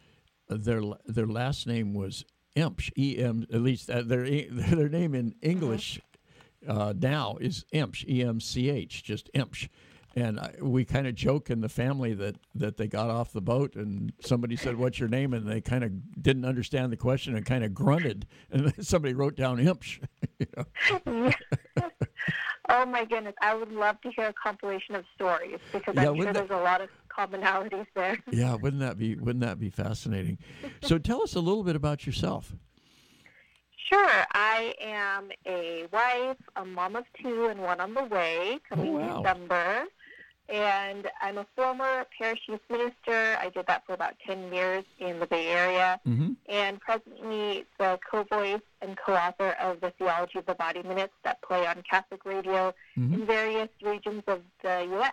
their their last name was Emsch, E M. At least uh, their their name in English uh, now is Emsch, E M C H, just Emsch. And I, we kind of joke in the family that, that they got off the boat and somebody said, "What's your name?" and they kind of didn't understand the question and kind of grunted, and somebody wrote down Emsch. you know? oh my goodness, I would love to hear a compilation of stories because yeah, I'm sure that, there's a lot of commonalities there. yeah, wouldn't that be wouldn't that be fascinating? so tell us a little bit about yourself. Sure. I am a wife, a mom of two, and one on the way coming oh, wow. December. And I'm a former parish youth minister. I did that for about 10 years in the Bay Area. Mm-hmm. And presently the co-voice and co-author of the Theology of the Body Minutes that play on Catholic radio mm-hmm. in various regions of the U.S.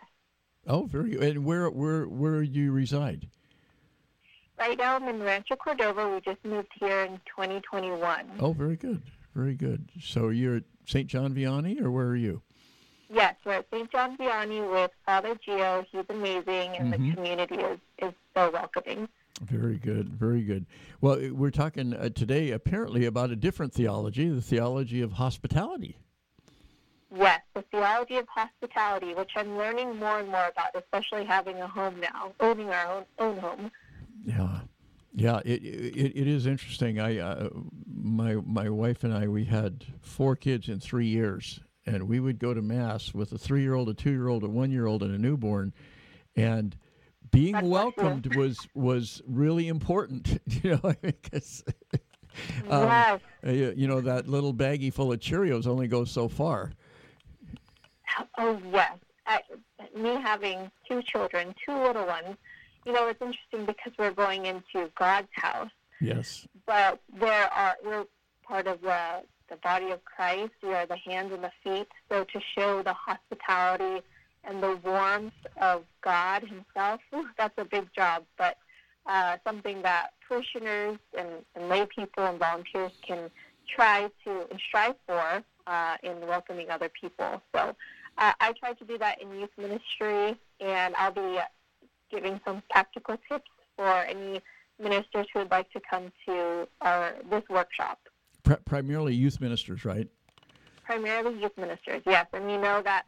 Oh, very good. And where, where, where do you reside? Right now I'm in Rancho Cordova. We just moved here in 2021. Oh, very good. Very good. So you're at St. John Vianney, or where are you? Yes, we're at St. John Vianney with Father Gio. He's amazing, and mm-hmm. the community is, is so welcoming. Very good, very good. Well, we're talking uh, today apparently about a different theology, the theology of hospitality. Yes, the theology of hospitality, which I'm learning more and more about, especially having a home now, owning our own, own home. Yeah, yeah, it it, it is interesting. I uh, my my wife and I we had four kids in three years, and we would go to mass with a three year old, a two year old, a one year old, and a newborn, and being welcomed was was really important. You know, because um, yes. Uh, you know that little baggie full of Cheerios only goes so far. Oh yes, I, me having two children, two little ones. You know, it's interesting because we're going into God's house. Yes. But there are we're part of the the body of Christ. We are the hands and the feet. So to show the hospitality and the warmth of God Himself, that's a big job. But uh, something that parishioners and, and lay people and volunteers can try to and strive for uh, in welcoming other people. So uh, I try to do that in youth ministry, and I'll be giving some practical tips for any ministers who would like to come to our this workshop. Primarily youth ministers, right? Primarily youth ministers, yes. And we know that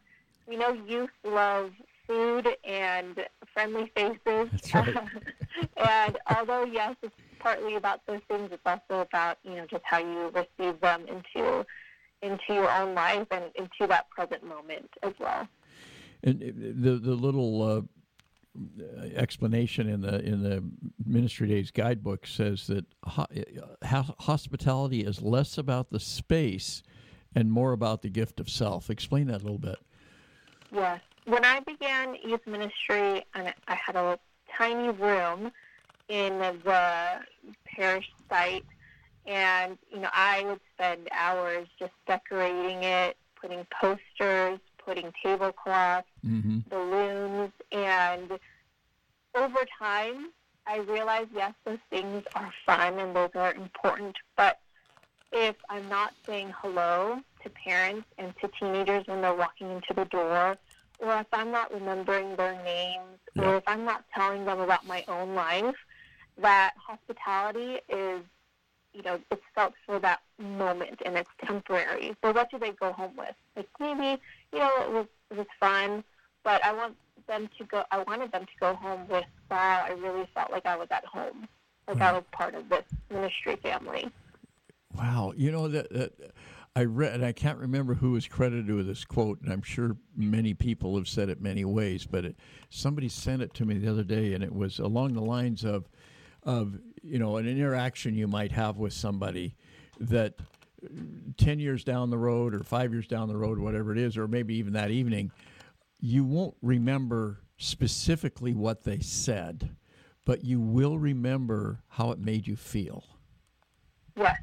we know youth love food and friendly faces. That's right. and although yes, it's partly about those things, it's also about you know just how you receive them into into your own life and into that present moment as well. And the the little uh, explanation in the in the Ministry Days guidebook says that eh, ho- hospitality is less about the space and more about the gift of self. Explain that a little bit. Yes. When I began youth ministry, and I had a tiny room in the parish site, and you know I would spend hours just decorating it, putting posters, putting tablecloths, mm-hmm. balloons, and over time, I realized yes, those things are fun and those are important, but if I'm not saying hello to parents and to teenagers when they're walking into the door, or if I'm not remembering their names, yeah. or if I'm not telling them about my own life, that hospitality is, you know, it's felt for that moment and it's temporary. So what do they go home with? Like maybe, you know, it was it was fun, but I want them to go. I wanted them to go home with, wow, I really felt like I was at home, like wow. I hmm. was part of this ministry family. Wow, you know that, that I read, and I can't remember who was credited with this quote, and I'm sure many people have said it many ways, but it, somebody sent it to me the other day, and it was along the lines of, of you know, an interaction you might have with somebody that 10 years down the road or five years down the road, whatever it is, or maybe even that evening, you won't remember specifically what they said, but you will remember how it made you feel. Yes,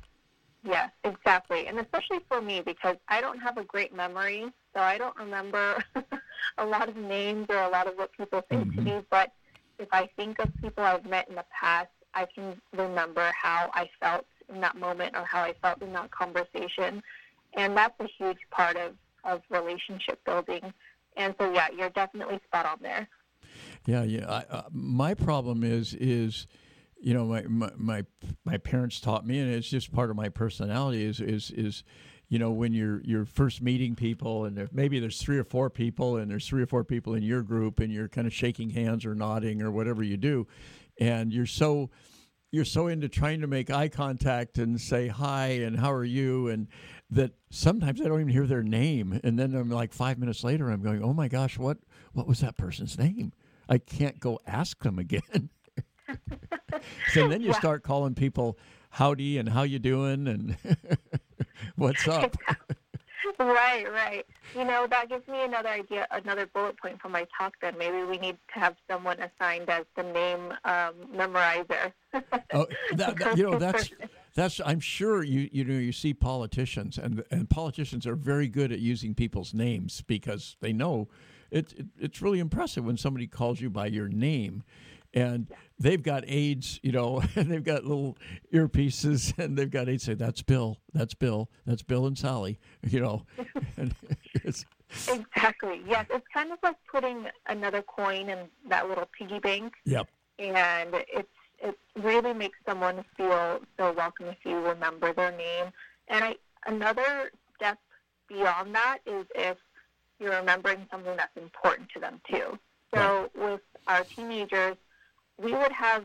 yes, exactly. And especially for me, because I don't have a great memory, so I don't remember a lot of names or a lot of what people say mm-hmm. to me. But if I think of people I've met in the past, I can remember how I felt in that moment or how I felt in that conversation. And that's a huge part of, of relationship building. And so, yeah, you're definitely spot on there. Yeah, yeah. I, uh, my problem is is you know my, my, my my parents taught me, and it's just part of my personality. Is is is you know when you're you're first meeting people, and there, maybe there's three or four people, and there's three or four people in your group, and you're kind of shaking hands or nodding or whatever you do, and you're so you're so into trying to make eye contact and say hi and how are you and that sometimes I don't even hear their name. And then I'm like 5 minutes later I'm going oh my gosh what what was that person's name? I can't go ask them again. So then you start calling people howdy and how you doing? and what's up right, right. You know, that gives me another idea, another bullet point for my talk. Then maybe we need to have someone assigned as the name um, memorizer. oh, that, that, you know, that's that's. I'm sure you you know you see politicians and and politicians are very good at using people's names because they know it, it it's really impressive when somebody calls you by your name and they've got aides, you know, and they've got little earpieces, and they've got aides say, "That's Bill, that's Bill, that's Bill and Sally," you know. exactly. Yes, it's kind of like putting another coin in that little piggy bank. Yep. And it's it really makes someone feel so welcome if you remember their name. And I another step beyond that is if you're remembering something that's important to them too. So right. with our teenagers, we would have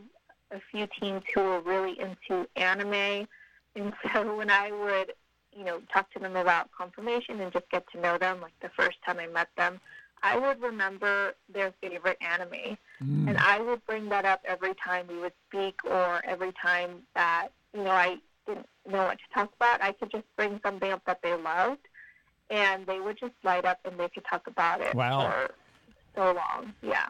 a few teens who were really into anime. And so when I would, you know, talk to them about confirmation and just get to know them, like the first time I met them, I would remember their favorite anime. Mm. And I would bring that up every time we would speak or every time that, you know, I didn't know what to talk about. I could just bring something up that they loved and they would just light up and they could talk about it Wow. for so long. Yeah.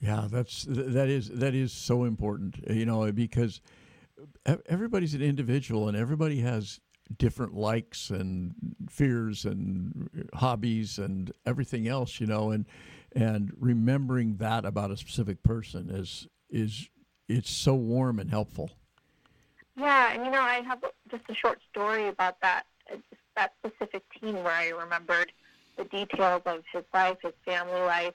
Yeah, that's that is that is so important, you know, because everybody's an individual and everybody has different likes and fears and hobbies and everything else, you know, and and remembering that about a specific person is is it's so warm and helpful. Yeah, and you know, I have just a short story about that uh, that specific teen where I remembered the details of his life, his family life.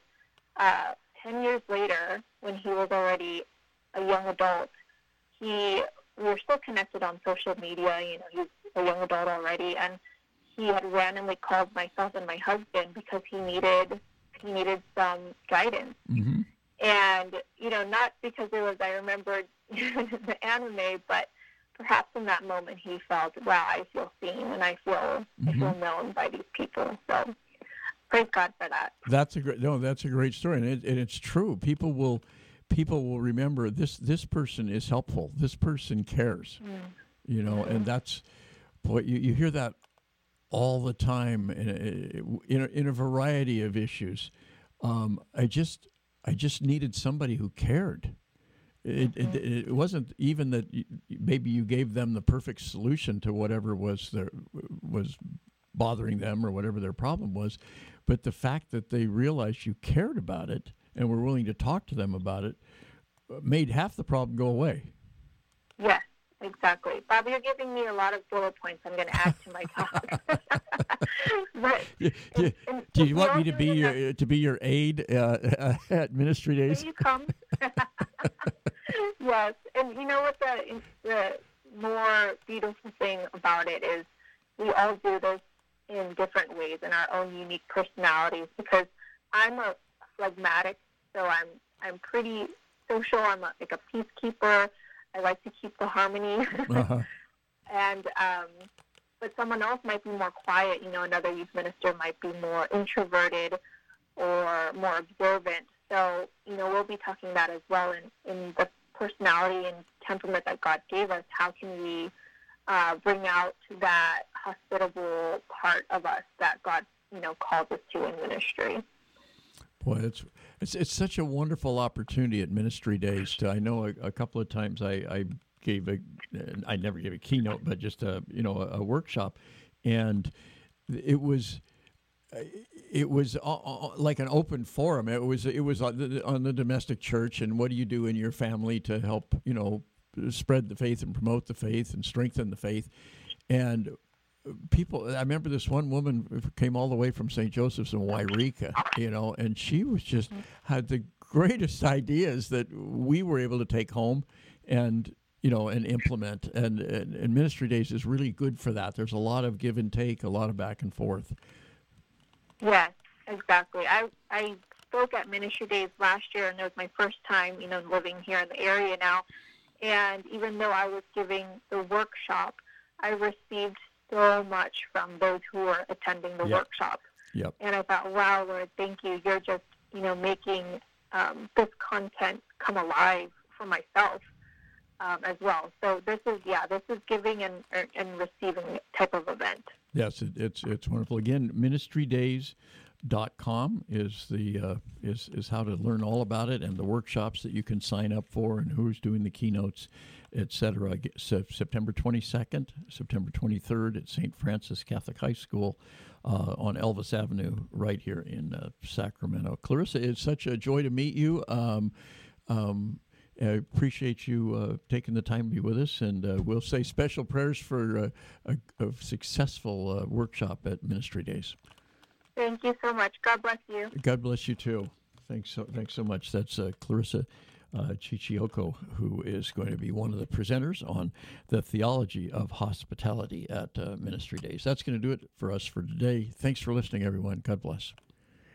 Uh, Ten years later, when he was already a young adult, he we were still connected on social media. You know, he's a young adult already, and he had randomly called myself and my husband because he needed he needed some guidance. Mm-hmm. And you know, not because it was I remembered the anime, but perhaps in that moment he felt, wow, I feel seen and I feel I feel known by these people. So praise God for that. That's a great no. That's a great story, and, it, and it's true. People will people will remember this. This person is helpful. This person cares. You know, and that's boy. You, you hear that all the time in a, in a, in a variety of issues. Um, I just I just needed somebody who cared. It, it, it wasn't even that maybe you gave them the perfect solution to whatever was their was bothering them or whatever their problem was, but the fact that they realized you cared about it and were willing to talk to them about it uh, made half the problem go away. Yes, exactly. Bob, you're giving me a lot of bullet points I'm going to add to my talk. but Do, and do you want me to be your enough- to be your aide uh, at Ministry Days? Here you come. yes, and you know what the the more beautiful thing about it is we all do this in different ways in our own unique personalities. Because I'm a phlegmatic, so I'm I'm pretty social. I'm a, like a peacekeeper. I like to keep the harmony. Uh-huh. and um, but someone else might be more quiet. You know, another youth minister might be more introverted or more observant. So you know, we'll be talking that as well in in the personality and temperament that God gave us. How can we uh, bring out that hospitable part of us that God you know calls us to in ministry? Boy, it's it's it's such a wonderful opportunity at Ministry Days. To, I know a, a couple of times I, I gave a I never gave a keynote, but just a you know a, a workshop, and it was it was like an open forum. It was it was on the, on the domestic church and what do you do in your family to help you know spread the faith and promote the faith and strengthen the faith, and people i remember this one woman came all the way from st joseph's in Yreka you know and she was just mm-hmm. had the greatest ideas that we were able to take home and you know and implement. And, and, and ministry days is really good for that. There's a lot of give and take a lot of back and forth. Yes, exactly. I I spoke at Ministry Days last year, and it was my first time, you know, living here in the area now. And even though I was giving the workshop, I received so much from those who were attending the Yep. workshop. Yep. And I thought, wow, Lord, thank you. You're just, you know, making um, this content come alive for myself um, as well. So this is, yeah, this is giving and and receiving type of event. Yes, it, it's it's wonderful. Again, ministrydays.com is the uh, is is how to learn all about it and the workshops that you can sign up for and who's doing the keynotes, etc. So September 22nd, September 23rd at St. Francis Catholic High School uh, on Elvas Avenue, right here in uh, Sacramento. Klarissa, it's such a joy to meet you. Um, um, I appreciate you uh, taking the time to be with us, and uh, we'll say special prayers for uh, a, a successful uh, workshop at Ministry Days. Thank you so much. God bless you. God bless you too. Thanks so thanks so much. That's uh, Klarissa uh, Chichioco, who is going to be one of the presenters on the theology of hospitality at uh, Ministry Days. That's going to do it for us for today. Thanks for listening, everyone. God bless.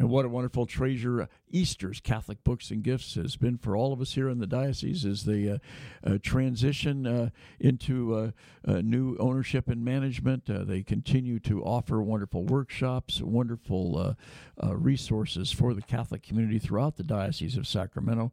And what a wonderful treasure Esther's Catholic Books and Gifts has been for all of us here in the diocese as they uh, uh, transition uh, into uh, uh, new ownership and management. Uh, they continue to offer wonderful workshops, wonderful resources for the Catholic community throughout the Diocese of Sacramento.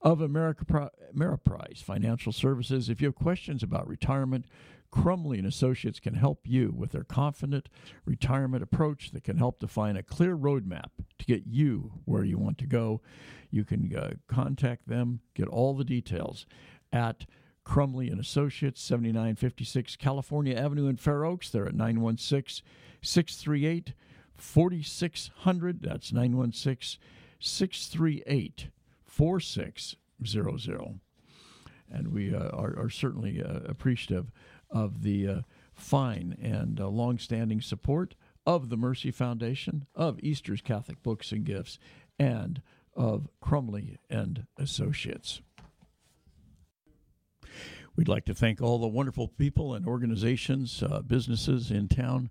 of America Ameriprise Financial Services. If you have questions about retirement, Crumley and Associates can help you with their confident retirement approach that can help define a clear roadmap to get you where you want to go. You can uh, contact them, get all the details at Crumley and Associates, 7956 California Avenue in Fair Oaks. They're at 916 638 4600. That's 916 638 4600. And we uh, are, are, certainly uh, appreciative of the uh, fine and uh, long-standing support of the Mercy Foundation, of Esther's Catholic Books and Gifts, and of Crumley and Associates. We'd like to thank all the wonderful people and organizations, uh, businesses in town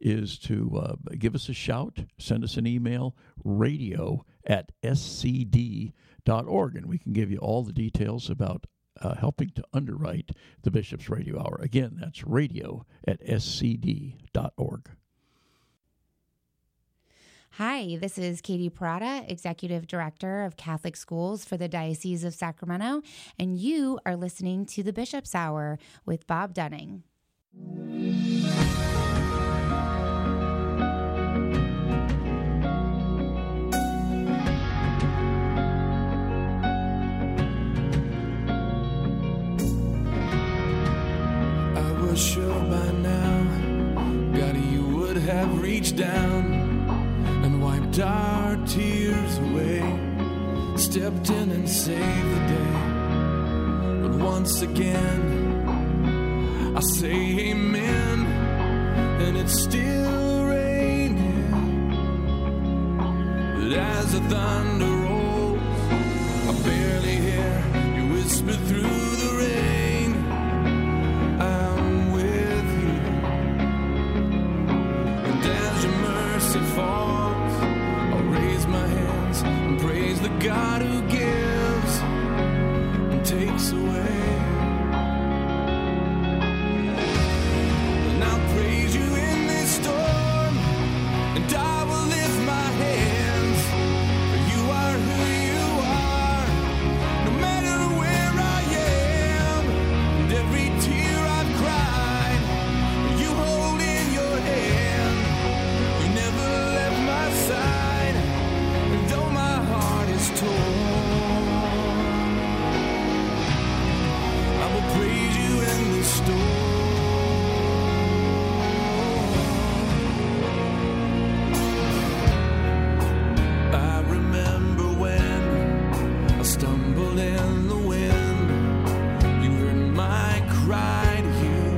is to uh, give us a shout, send us an email, radio at scd.org, and we can give you all the details about uh, helping to underwrite the Bishop's Radio Hour. Again, that's radio at scd.org. Hi, this is Katie Parada, Executive Director of Catholic Schools for the Diocese of Sacramento, and you are listening to the Bishop's Hour with Bob Dunning. Have reached down and wiped our tears away, stepped in and saved the day. But once again, I say amen, and it's still raining. But as the thunder rolls, I barely hear you whisper through